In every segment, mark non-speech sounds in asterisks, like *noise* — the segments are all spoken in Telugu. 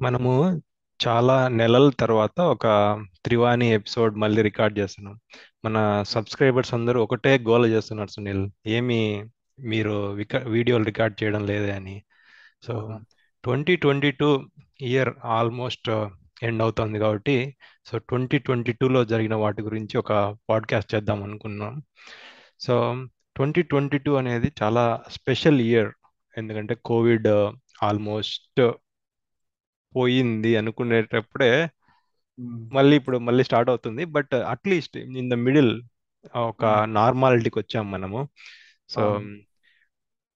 మనము చాలా నెలల తర్వాత ఒక త్రివాణి ఎపిసోడ్ మళ్ళీ రికార్డ్ చేస్తున్నాం. మన సబ్స్క్రైబర్స్ అందరూ ఒకటే గోల చేస్తున్నారు సునీల్. ఏమి మీరు విక వీడియోలు రికార్డ్ చేయడం లేదే అని. So twenty twenty two year almost end అవుతుంది కాబట్టి సో ట్వంటీ ట్వంటీ టూలో జరిగిన వాటి గురించి ఒక పాడ్కాస్ట్ చేద్దాం అనుకున్నాం. సో ట్వంటీ ట్వంటీ టూ అనేది చాలా స్పెషల్ ఇయర్. ఎందుకంటే కోవిడ్ ఆల్మోస్ట్ పోయింది అనుకునేటప్పుడే మళ్ళీ ఇప్పుడు మళ్ళీ స్టార్ట్ అవుతుంది. But at least in the middle ఒక నార్మాలిటీకి వచ్చాం మనము. సో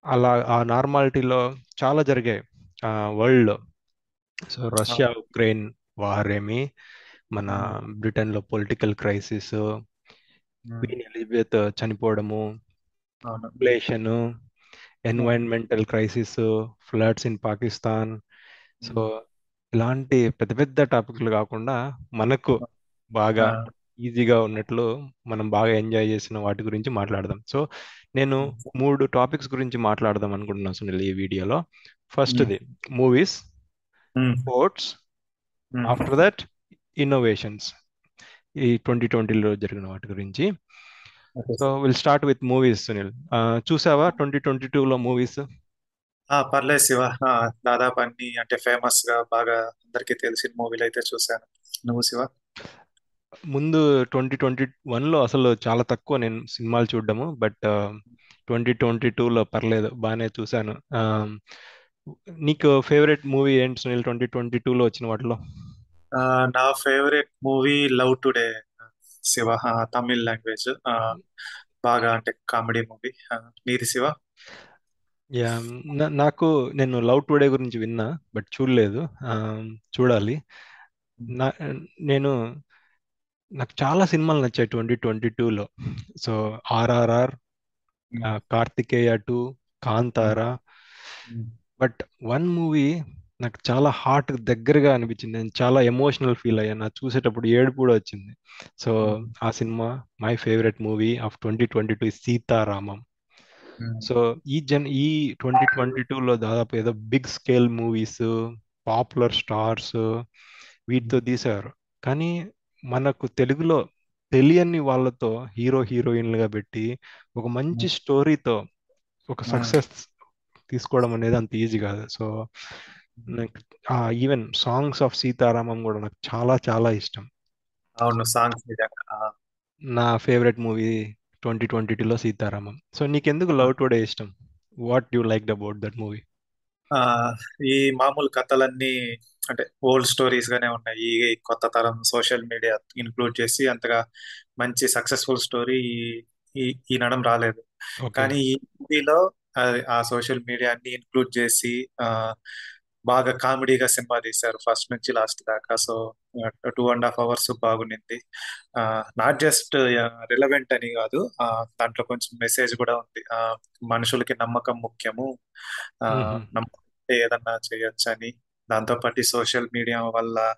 అలా ఆ నార్మాలిటీలో చాలా జరిగాయి. వరల్డ్లో. సో రష్యా ఉక్రెయిన్ వార్ ఏమి మన బ్రిటన్లో political crisis queen Elizabeth చనిపోవడము inflation environmental crisis floods in Pakistan. So ఇలాంటి పెద్ద పెద్ద టాపిక్లు కాకుండా మనకు బాగా ఈజీగా ఉన్నట్లు మనం బాగా ఎంజాయ్ చేసిన వాటి గురించి మాట్లాడదాం. సో నేను మూడు టాపిక్స్ గురించి మాట్లాడదాం అనుకుంటున్నాను సునీల్ ఈ వీడియోలో. ఫస్ట్ది movies sports after that innovations. ఈ ట్వంటీ ట్వంటీలో జరిగిన వాటి గురించి. So will start with movies Sunil. చూసావా ట్వంటీ ట్వంటీ టూలో మూవీస్? ఆ, పర్లేదు శివ. ఆ, దాదాపు అన్ని అంటే ఫేమస్గా బాగా అందరికీ తెలిసిన మూవీలు అయితే చూశాను. నువ్వు శివ? ముందు ట్వంటీ ట్వంటీ వన్లో అసలు చాలా తక్కువ నేను సినిమాలు చూడడము. బట్ ట్వంటీ ట్వంటీ టూలో పర్లేదు బాగానే చూశాను. నీకు ఫేవరెట్ మూవీ ఏంటి సునీల్? ట్వంటీ ట్వంటీ టూలో వచ్చిన వాటిలో? ఆ, నా favourite movie Love Today Shiva. ఆ, తమిళ్ లాంగ్వేజ్. ఆ, బాగా అంటే కామెడీ మూవీ. నీది శివ? యా నాకు నేను లవ్ టుడే గురించి విన్నా బట్ చూడలేదు. ఆ, చూడాలి. నా నేను నాకు చాలా సినిమాలు నచ్చాయి ట్వంటీ ట్వంటీ టూలో. So RRR Karthikeya two Kantara. But one movie నాకు చాలా హార్ట్ దగ్గరగా అనిపించింది. నేను చాలా ఎమోషనల్ ఫీల్ అయ్యాను నాకు చూసేటప్పుడు ఏడుపు కూడా వచ్చింది. సో ఆ cinema my favourite movie of twenty twenty two Sita Ramam so ఈ జన్ ఈ ట్వంటీ ట్వంటీ టూలో దాదాపు ఏదో big scale movies popular stars వీటితో తీశారు కానీ మనకు తెలుగులో తెలియని వాళ్ళతో హీరో హీరోయిన్లుగా పెట్టి ఒక మంచి స్టోరీతో ఒక సక్సెస్ తీసుకోవడం అనేది అంత ఈజీ కాదు. సో నాకు ఈవెన్ సాంగ్స్ ఆఫ్ సీతారామం కూడా నాకు చాలా చాలా ఇష్టం. అవును సాంగ్స్ నా ఫేవరెట్ మూవీ ట్వంటీ ట్వంటీ టూలో సీతారామం. సో నీకెందుకు లవ్ టుడే ఇష్టం? What you like about that movie ah, ఈ మామూలు కథలన్నీ అంటే ఓల్డ్ స్టోరీస్ గానే ఉన్నాయి. ఈ కొత్త తరం సోషల్ మీడియా ఇంక్లూడ్ చేసి అంతగా మంచి సక్సెస్ఫుల్ స్టోరీ ఈ ఈ నడం రాలేదు. కానీ ఈ మూవీలో ఆ సోషల్ మీడియా అన్ని ఇంక్లూడ్ చేసి ఆ బాగా కామెడీగా సినిమా తీశారు ఫస్ట్ నుంచి లాస్ట్ దాకా. So two and half hours బాగునింది not just relevant అని కాదు. దాంట్లో కొంచెం మెసేజ్ కూడా ఉంది. ఆ, మనుషులకి నమ్మకం ముఖ్యము. ఆ, నమ్మకం ఏదన్నా చేయొచ్చు అని దాంతోపాటు సోషల్ మీడియా వల్ల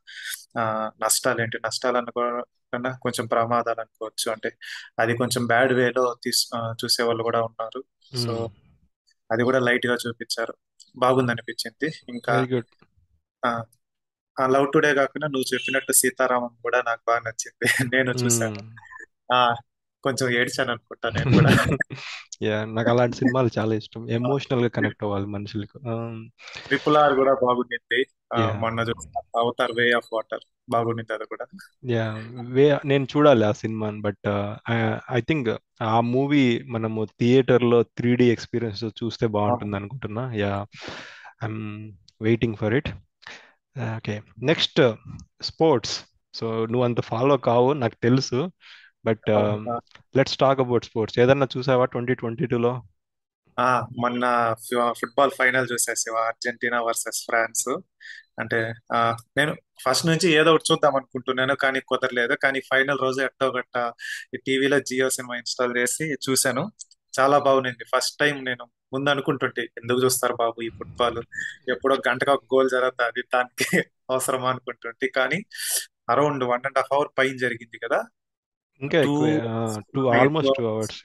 ఆ, నష్టాలు ఏంటి నష్టాలు అనుకోకుండా కొంచెం ప్రమాదాలు అనుకోవచ్చు. అంటే అది కొంచెం బ్యాడ్ వేలో తీసు చూసే వాళ్ళు కూడా ఉన్నారు. సో అది కూడా లైట్గా చూపించారు. బాగుంది అనిపించింది ఇంకా వెరీ గుడ్ ఆ లవ్ టుడే కాకుండా నువ్వు చెప్పినట్టు సీతారామం కూడా నాకు బాగా నచ్చింది. *laughs* నేను చూశాను. ఆ కొంచెం ఏడ్చాను అనుకుంటా నేను కూడా. *laughs* యా నాకు అలాంటి సినిమాలు చాలా ఇష్టం. *laughs* ఎమోషనల్గా కనెక్ట్ అవ్వాలి మనుషులకు. ట్రిపుల్ ఆర్ కూడా బాగుండింది. ఆ, మొన్న చూసిన అవతార్ వే ఆఫ్ వాటర్ బాగుండింది అది కూడా. యా వే నేను చూడాలి ఆ సినిమాని బట్ ఐ థింక్ ఆ మూవీ మనము థియేటర్లో త్రీ డి ఎక్స్పీరియన్స్ చూస్తే బాగుంటుంది అనుకుంటున్నా. Yeah I'm waiting for it okay next sports so నువ్వు అంత ఫాలో కావు నాకు తెలుసు. But let's talk about sports ఏదన్నా చూసావా ట్వంటీ ట్వంటీ టూలో మొన్న ఫుట్బాల్ ఫైనల్ చూసేసి అర్జెంటీనా వర్సెస్ ఫ్రాన్స్. అంటే ఆ, నేను ఫస్ట్ నుంచి ఏదో ఒకటి చూద్దాం అనుకుంటున్నాను కానీ కుదరలేదు. కానీ ఫైనల్ రోజు ఎట్టో గట్ట ఈ టీవీలో జియో సినిమా ఇన్స్టాల్ చేసి చూశాను. చాలా బాగుంది ఫస్ట్ టైం నేను ముందు అనుకుంటుంటే ఎందుకు చూస్తారు బాబు ఈ ఫుట్బాల్? ఎప్పుడో గంటగా ఒక గోల్ జరుగుతుంది దానికి *laughs* అవసరమా? అనుకుంటుంటే కానీ around one and half hour పైన జరిగింది కదా. ఇంకా two two almost two hours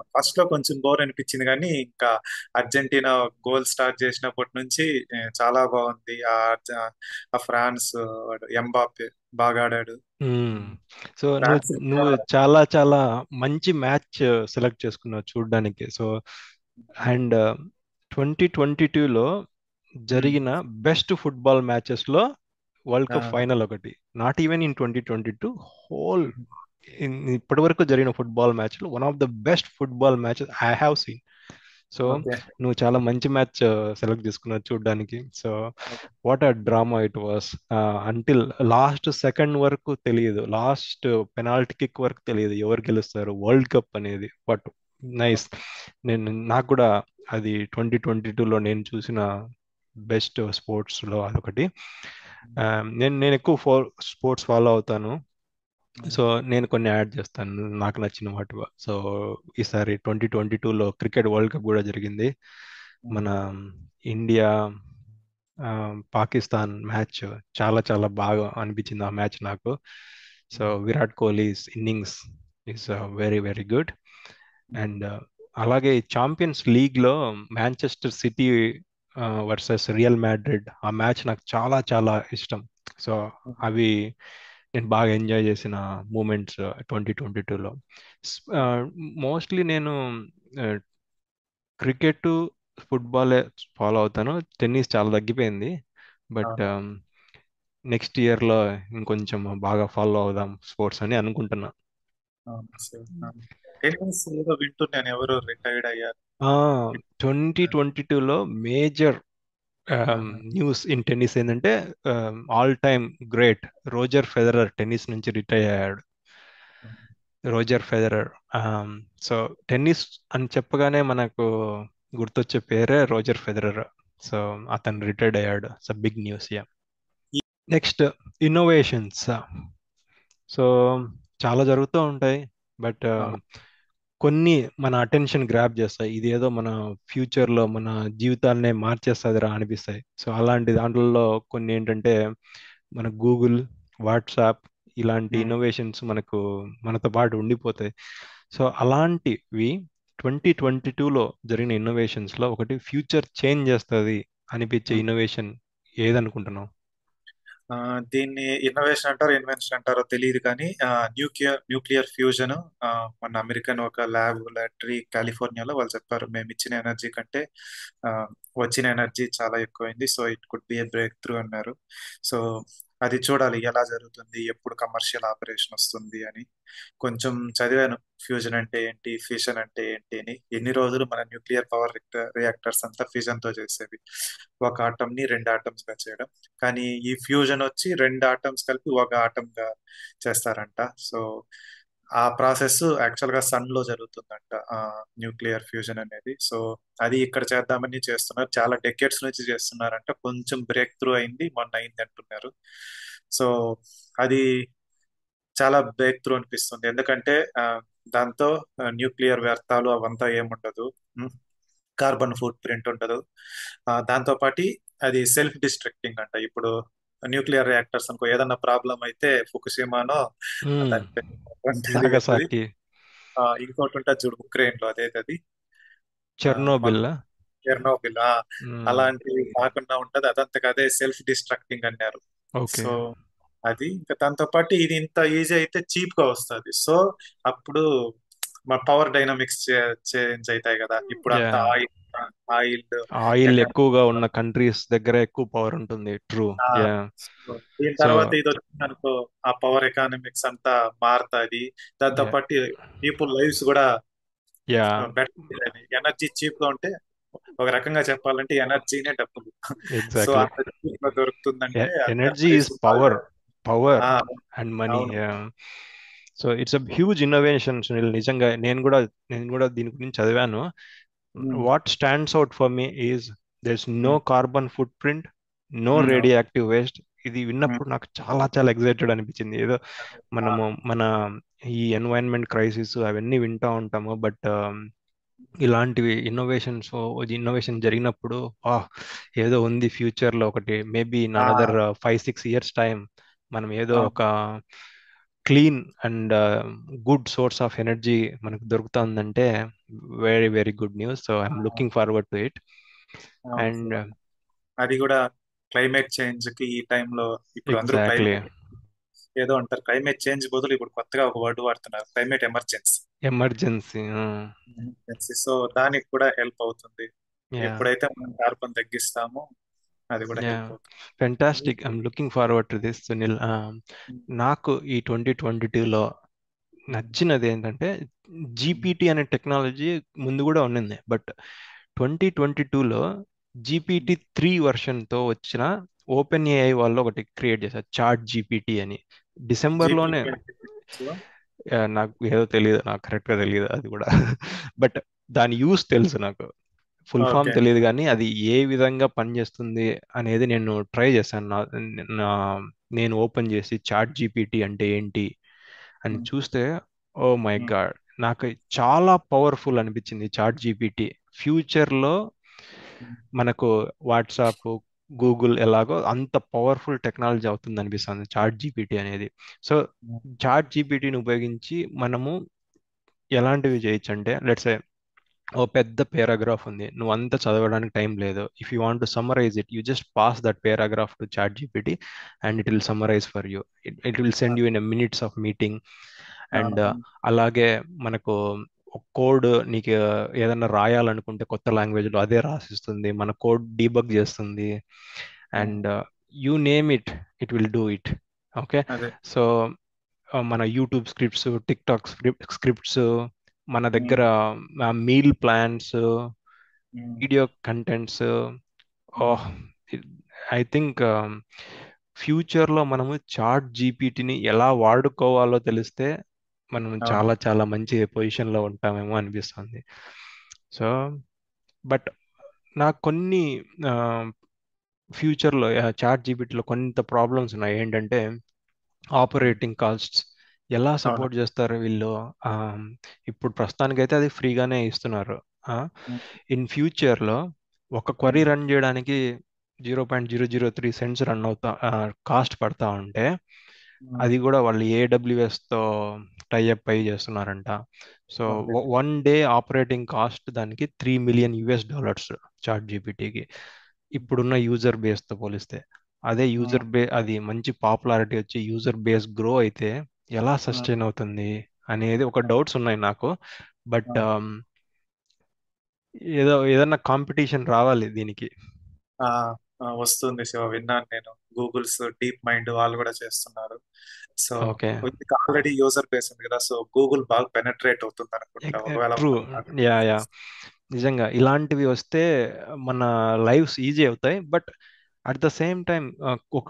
ఫస్ట్లో కొంచెం బోర్ అనిపించింది కానీ ఇంకా అర్జెంటీనా గోల్ స్టార్ట్ చేసినప్పటి నుంచి చాలా బాగుంది. ఆ ఫ్రాన్స్ ఎంబాపే బాగా ఆడాడు. సో నువ్వు నువ్వు చాలా చాలా మంచి మ్యాచ్ సెలెక్ట్ చేసుకున్నావు చూడడానికి. సో అండ్ ట్వంటీ ట్వంటీ టూలో జరిగిన బెస్ట్ ఫుట్బాల్ మ్యాచెస్లో వరల్డ్ కప్. ఫైనల్ ఒకటి. Not even in twenty twenty two whole ఇప్పటి వరకు జరిగిన ఫుట్బాల్ మ్యాచ్లో one of the best football matches I have seen. So నువ్వు చాలా మంచి మ్యాచ్ సెలెక్ట్ చేసుకున్నావు చూడడానికి. So what ah drama it was until last second వరకు తెలియదు. లాస్ట్ పెనాల్టీ కిక్ వరకు తెలియదు. ఎవరు గెలుస్తారు? వరల్డ్ కప్ అనేది. బట్ నైస్ నేను నాకు కూడా అది ట్వంటీ ట్వంటీ టూలో నేను చూసిన బెస్ట్ స్పోర్ట్స్లో అదొకటి. ఆ, నేను నేను ఎక్కువ ఫో స్పోర్ట్స్ ఫాలో అవుతాను. సో నేను కొన్ని యాడ్ చేస్తాను. నాకు నచ్చిన వాటి సో ఈసారి ట్వంటీ ట్వంటీ టూలో క్రికెట్ వరల్డ్ కప్ కూడా జరిగింది. మన ఇండియా పాకిస్తాన్ మ్యాచ్ చాలా చాలా బాగా అనిపించింది ఆ మ్యాచ్ నాకు. So Virat Kohli's innings is very very good. And అలాగే ఛాంపియన్స్ లీగ్లో Manchester City versus Real Madrid ఆ మ్యాచ్ నాకు చాలా చాలా ఇష్టం. సో అవి నేను బాగా ఎంజాయ్ చేసిన మూమెంట్స్ ట్వంటీ ట్వంటీ టూలో. మోస్ట్లీ నేను క్రికెట్ ఫుట్బాలే ఫాలో అవుతాను. టెన్నిస్ చాలా తగ్గిపోయింది. బట్ నెక్స్ట్ ఇయర్లో ఇంకొంచెం బాగా ఫాలో అవుదాం స్పోర్ట్స్ అని అనుకుంటున్నా. టెన్నిస్ ఏదో వింటున్నాను ఎవరు రిటైర్డ్ అయ్యారు? ట్వంటీ ట్వంటీ టూలో మేజర్ న్యూస్ ఇన్ టెన్నిస్ ఏంటంటే all time great Roger Federer tennis నుంచి రిటైర్ అయ్యాడు. రోజర్ ఫెదరర్ సో టెన్నిస్ అని చెప్పగానే మనకు గుర్తొచ్చే పేరే రోజర్ ఫెదరర్ సో అతను రిటైర్డ్ అయ్యాడు. So big news yeah next innovations so చాలా జరుగుతూ ఉంటాయి. బట్ కొన్ని మన అటెన్షన్ గ్రాప్ చేస్తాయి. ఇది ఏదో మన ఫ్యూచర్లో మన జీవితాలనే మార్చేస్తుందిరా అనిపిస్తాయి. సో అలాంటి దాంట్లో కొన్ని ఏంటంటే మన గూగుల్ వాట్సాప్ ఇలాంటి ఇన్నోవేషన్స్ మనకు మనతో పాటు ఉండిపోతాయి. సో అలాంటివి ట్వంటీ ట్వంటీ టూలో జరిగిన ఇన్నోవేషన్స్లో ఒకటి ఫ్యూచర్ చేంజ్ చేస్తుంది అనిపించే ఇన్నోవేషన్ ఏదనుకుంటున్నావు? దీన్ని ఇన్నోవేషన్ అంటారు ఇన్వెన్షన్ అంటారో తెలియదు కానీ న్యూక్లియర్ న్యూక్లియర్ ఫ్యూజన్ మన అమెరికన్ ఒక ల్యాబ్ ల్యాటరీ కాలిఫోర్నియాలో వాళ్ళు చెప్పారు మేము ఇచ్చిన ఎనర్జీ కంటే వచ్చిన ఎనర్జీ చాలా ఎక్కువైంది so it could be a breakthrough అన్నారు. సో అది చూడాలి ఎలా జరుగుతుంది ఎప్పుడు కమర్షియల్ ఆపరేషన్ వస్తుంది అని. కొంచెం చదివాను ఫ్యూజన్ అంటే ఏంటి ఫ్యూజన్ అంటే ఏంటి అని. ఎన్ని రోజులు మన న్యూక్లియర్ పవర్ రియాక్టర్స్ అంతా ఫ్యూజన్తో చేసేవి. ఒక ఆటమ్ని రెండు ఆటమ్స్గా చేయడం. కానీ ఈ ఫ్యూజన్ వచ్చి రెండు ఆటమ్స్ కలిపి ఒక ఆటమ్గా చేస్తారంట. సో ఆ ప్రాసెస్ యాక్చువల్గా సన్లో జరుగుతుందంట న్యూక్లియర్ ఫ్యూజన్ అనేది. సో అది ఇక్కడ చేద్దామని చేస్తున్నారు. చాలా డెకెట్స్ నుంచి చేస్తున్నారంట. కొంచెం బ్రేక్ త్రూ అయింది. మొన్న అయింది అంటున్నారు. సో అది చాలా బ్రేక్ త్రూ అనిపిస్తుంది. ఎందుకంటే దాంతో న్యూక్లియర్ వ్యర్థాలు అవంతా ఏముండదు. కార్బన్ ఫుట్ ప్రింట్ ఉండదు. దాంతో పాటు అది సెల్ఫ్ డిస్ట్రక్టింగ్ అంట. ఇప్పుడు న్యూక్లియర్ రియాక్టర్స్ అనుకో ఏదన్నా ప్రాబ్లం అయితే ఫుకుషిమానో ఇంకోటి ఉంటుంది చూడు ఉక్రెయిన్లో అదే అది చెర్నోబిల్ చెర్నోబిల్ అలాంటివి కాకుండా ఉంటది అదంతకు అదే సెల్ఫ్ డిస్ట్రక్టింగ్ అన్నారు. సో అది. ఇంకా దాంతో పాటు ఇది ఇంత ఈజీ అయితే చీప్గా వస్తుంది. సో అప్పుడు మన పవర్ డైనమిక్స్ చేంజ్ అవుతాయి కదా. ఇప్పుడు అంత ఆయిల్ ఆయిల్ ఆయిల్ ఎక్కువగా ఉన్న కంట్రీస్ దగ్గర ఎక్కువ పవర్ ఉంటుంది. ట్రూ దీని తర్వాత ఇది వచ్చింది అనుకో ఆ పవర్ ఎకానమిక్స్ అంతా మారుతుంది. దాంతో పాటు పీపుల్ లైఫ్స్ కూడా బెటర్ ఎనర్జీ చీప్గా ఉంటే ఒక రకంగా చెప్పాలంటే ఎనర్జీనే డబ్బులు. సో అంత దొరుకుతుందంటే energy is power power and money so it's a huge innovation Sunil నిజంగా నేను కూడా నేను కూడా దీని గురించి చదివాను. What stands out for me is there's no carbon footprint no radioactive waste ఇది విన్నప్పుడు నాకు చాలా చాలా ఎక్సైటెడ్ అనిపించింది. ఏదో మనము మన ఈ ఎన్వైరన్మెంట్ క్రైసిస్ అవన్నీ వింటూ ఉంటాము. బట్ ఇలాంటివి ఇన్నోవేషన్స్ ఇన్నోవేషన్ జరిగినప్పుడు ఏదో ఉంది ఫ్యూచర్లో ఒకటి. Maybe in another five six years time మనం ఏదో ఒక clean and good source of energy మనకు దొరుకుతుందంటే very very good news. So I'm looking forward to it. And. అది కూడా క్లైమేట్ చేంజ్కి ఈ టైంలో ఇప్పుడు అందరూ ఏదో అంటారు క్లైమేట్ చేంజ్ బదులు ఇప్పుడు కొత్తగా ఒక వర్డ్ వాడుతున్నారు క్లైమేట్ ఎమర్జెన్సీ. ఎమర్జెన్సీ సో దానికి కూడా హెల్ప్ అవుతుంది. ఎప్పుడైతే మనం కార్బన్ తగ్గిస్తామో అది కూడా fantastic I'm looking forward to this Sunil నాకు ఈ ట్వంటీ ట్వంటీ టూలో నచ్చినది ఏంటంటే జీపీటీ అనే టెక్నాలజీ ముందు కూడా ఉన్నింది. బట్ ట్వంటీ ట్వంటీ టూలో జీపీటీ త్రీ వర్షన్తో వచ్చిన ఓపెన్ ఏఐ వాళ్ళు ఒకటి క్రియేట్ చేశారు చాట్ జీపీటీ అని. డిసెంబర్లోనే నాకు ఏదో తెలియదు నాకు కరెక్ట్గా తెలియదు అది కూడా. *laughs* బట్ దాని యూస్ తెలుసు నాకు. ఫుల్ ఫామ్ తెలియదు కానీ అది ఏ విధంగా పనిచేస్తుంది అనేది నేను ట్రై చేశాను. నా నా నేను ఓపెన్ చేసి చాట్ జీపీటీ అంటే ఏంటి అని చూస్తే ఓ మై గాడ్! నాకు చాలా పవర్ఫుల్ అనిపించింది చాట్ జీపీటీ. ఫ్యూచర్లో మనకు వాట్సాప్ గూగుల్ ఎలాగో అంత పవర్ఫుల్ టెక్నాలజీ అవుతుంది అనిపిస్తుంది చాట్ జీపీటీ అనేది. సో చాట్ జీపీటీని ఉపయోగించి మనము ఎలాంటివి చేయొచ్చు అంటే లెట్స్ ఓ పెద్ద పేరాగ్రాఫ్ ఉంది. నువ్వు అంతా చదవడానికి టైం లేదు. If you want to summarise it you just pass that paragraph to ChatGPT and it will summarise for you it will send you in minutes of meeting and అలాగే మనకు కోడ్ నీకు ఏదైనా రాయాలనుకుంటే కొత్త లాంగ్వేజ్లో అదే రాసిస్తుంది. మన కోడ్ డీబగ్ చేస్తుంది. And you name it it will do it okay so మన YouTube scripts TikTok script scripts మన దగ్గర meal plans video contents I think ఫ్యూచర్లో మనము చాట్ జీపీటీని ఎలా వాడుకోవాలో తెలిస్తే మనం చాలా చాలా మంచి పొజిషన్లో ఉంటామేమో అనిపిస్తుంది. సో బట్ నాకు కొన్ని ఫ్యూచర్లో చాట్ జీపీటీలో కొంత ప్రాబ్లమ్స్ ఉన్నాయి. ఏంటంటే ఆపరేటింగ్ కాస్ట్స్. ఎలా అవును. సపోర్ట్ చేస్తారు వీళ్ళు? ఆ, ఇప్పుడు ప్రస్తుతానికైతే అది ఫ్రీగానే ఇస్తున్నారు. ఇన్ ఫ్యూచర్లో ఒక క్వరీ రన్ చేయడానికి zero point zero zero three cents run అవుతా కాస్ట్ పడతా ఉంటే అది కూడా వాళ్ళు ఏడబ్ల్యూఎస్తో టైఅప్ అయి చేస్తున్నారంట. So okay. One day operating cost దానికి three million US dollars chat జీపీటీకి ఇప్పుడున్న యూజర్ బేస్తో పోలిస్తే. అదే యూజర్ బే అది మంచి పాపులారిటీ వచ్చి యూజర్ బేస్ గ్రో అయితే ఎలా సస్టైన్ అవుతుంది అనేది ఒక డౌట్స్ ఉన్నాయి నాకు. బట్ ఏదో ఏదన్నా కాంపిటీషన్ రావాలి దీనికి. ఆ, ఆ, వస్తుంది శివ విన్నాను నేను. గూగుల్స్ డీప్ మైండ్ వాళ్ళు కూడా చేస్తున్నారు. So okay. Already user base ఉంది కదా సో గూగుల్ బాగా పెనట్రేట్ అవుతుంది అనుకుంటా ఒకవేళ ట్రూ. మనం బాగా యా యా. నిజంగా ఇలాంటివి వస్తే మన లైఫ్స్ ఈజీ అవుతాయి. But at the same time ఒక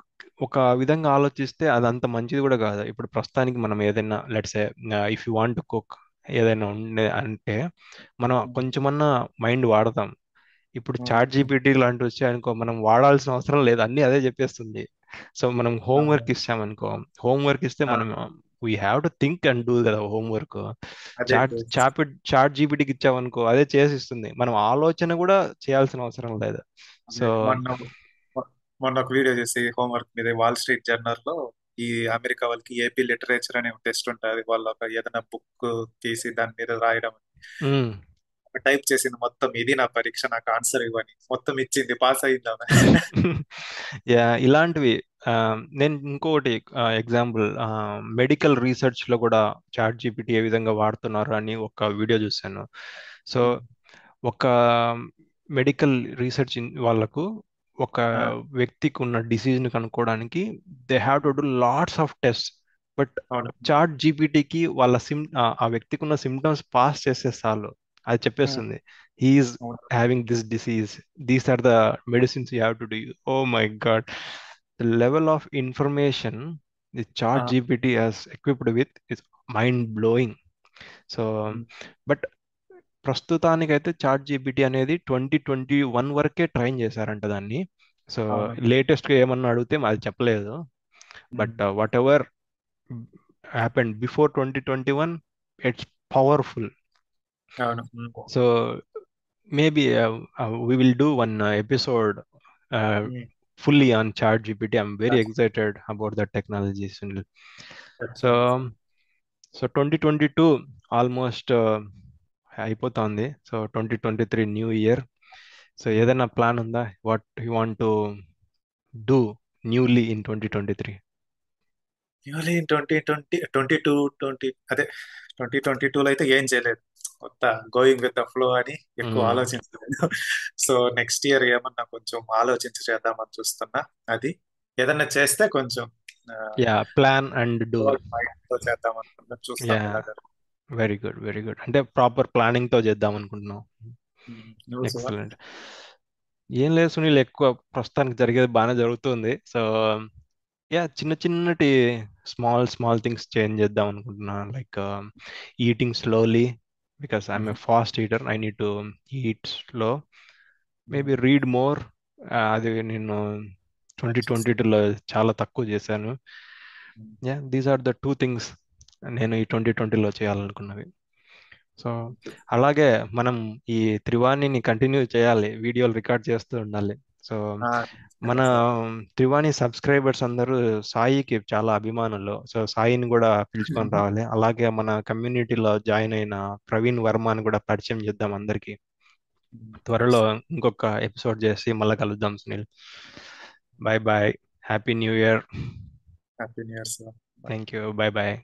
ఒక విధంగా ఆలోచిస్తే అది అంత మంచిది కూడా కాదు. ఇప్పుడు ప్రస్తుతానికి మనం ఏదైనా let's if you want cook ఏదైనా ఉండే అంటే మనం కొంచెమన్నా మైండ్ వాడతాం. ఇప్పుడు చాట్ జీపీటీ లాంటివి వచ్చాయనుకో మనం వాడాల్సిన అవసరం లేదు. అన్నీ అదే చెప్పేస్తుంది. సో మనం హోంవర్క్ ఇస్తామనుకో హోంవర్క్ ఇస్తే మనం we have to think and do కదా హోంవర్క్ చాట్ చాట్ చాట్ జీపీటీకి ఇచ్చామనుకో అదే చేసిస్తుంది. మనం ఆలోచన కూడా చేయాల్సిన అవసరం లేదు. సో మొన్న ఒక వీడియో చేసి హోంవర్క్ మీద వాల్ స్ట్రీట్ జర్నల్లో ఈ అమెరికా వాళ్ళకి ఏపీ లిటరేచర్ అనే టెస్ట్ ఉంటుంది. వాళ్ళు ఒక ఏదైనా బుక్ తీసి దాని మీద రాయడం టైప్ చేసింది మొత్తం ఇది నా పరీక్ష నాకు ఆన్సర్ ఇవ్వని. మొత్తం ఇచ్చింది పాస్ అయింది *laughs* యా ఇలాంటివి నేను ఇంకొకటి ఎగ్జాంపుల్ మెడికల్ రీసెర్చ్లో కూడా చాట్ జీపీటీ ఏ విధంగా వాడుతున్నారు అని ఒక వీడియో చూశాను. సో ఒక మెడికల్ రీసెర్చ్ వాళ్ళకు ఒక వ్యక్తికి ఉన్న disease ని కనుక్కోవడానికి they have to do lots of test. But chat జీపీటీకి వాళ్ళ సిమ్ ఆ వ్యక్తికి ఉన్న సిమ్టమ్స్ పాస్ చేసే చాలు అది చెప్పేస్తుంది. He's having this disease. These are the medicines you have to do. Oh my God. The level of information the ChatGPT has equipped with is mind blowing. So but ప్రస్తుతానికైతే చాట్ జీపీటీ అనేది ట్వంటీ ట్వంటీ వన్ వరకే ట్రైన్ చేశారంట దాన్ని. సో లేటెస్ట్గా ఏమన్నా అడిగితే అది చెప్పలేదు. But whatever happened before twenty twenty one it's powerful so maybe we will do one episode chat gpt i'm very yeah, excited about that technology Sunil. So so twenty twenty two almost అయిపోతుంది. So twenty twenty three new year. So ఏదైనా ప్లాన్ ఉందా? What you want to do newly in twenty twenty three? Newly twenty twenty twenty two twenty అదే ట్వంటీ ట్వంటీ టూలో అయితే ఏం చేయలేదు. కొత్త గోయింగ్ విత్ ద ఫ్లో అని ఎక్కువ ఆలోచించలేదు. సో నెక్స్ట్ ఇయర్ ఏమన్నా కొంచెం ఆలోచించి చేద్దామని చూస్తున్నా అది. ఏదన్నా చేస్తే కొంచెం యా ప్లాన్ అండ్ డూ చేద్దాం అనుకున్నా చూస్తాం వెరీ గుడ్ వెరీ గుడ్ అంటే ప్రాపర్ ప్లానింగ్తో చేద్దాం అనుకుంటున్నాం ఎక్సలెంట్ ఏం లేదు సునీల్ ఎక్కువ ప్రస్తుతానికి జరిగేది బాగానే జరుగుతుంది. సో యా చిన్న చిన్నటి స్మాల్ స్మాల్ థింగ్స్ చేంజ్ చేద్దాం అనుకుంటున్నా. Like eating slowly because I'm a fast eater I need to eat slow maybe read more అది నేను ట్వంటీ ట్వంటీ టూలో చాలా తక్కువ చేశాను. Yeah these are the two things నేను ఈ ట్వంటీ ట్వంటీలో చేయాలనుకున్నవి సో అలాగే మనం ఈ త్రివాణిని కంటిన్యూ చేయాలి వీడియోలు రికార్డ్ చేస్తూ ఉండాలి. సో మన త్రివాణి సబ్స్క్రైబర్స్ అందరూ సాయికి చాలా అభిమానులు. సో సాయిని కూడా పిలుచుకొని *laughs* రావాలి. అలాగే మన కమ్యూనిటీలో జాయిన్ అయిన ప్రవీణ్ వర్మని కూడా పరిచయం చేద్దాం అందరికీ. త్వరలో ఇంకొక ఎపిసోడ్ చేసి మళ్ళీ కలుద్దాం Sunil. Bye bye happy new year happy new year sir thank you bye bye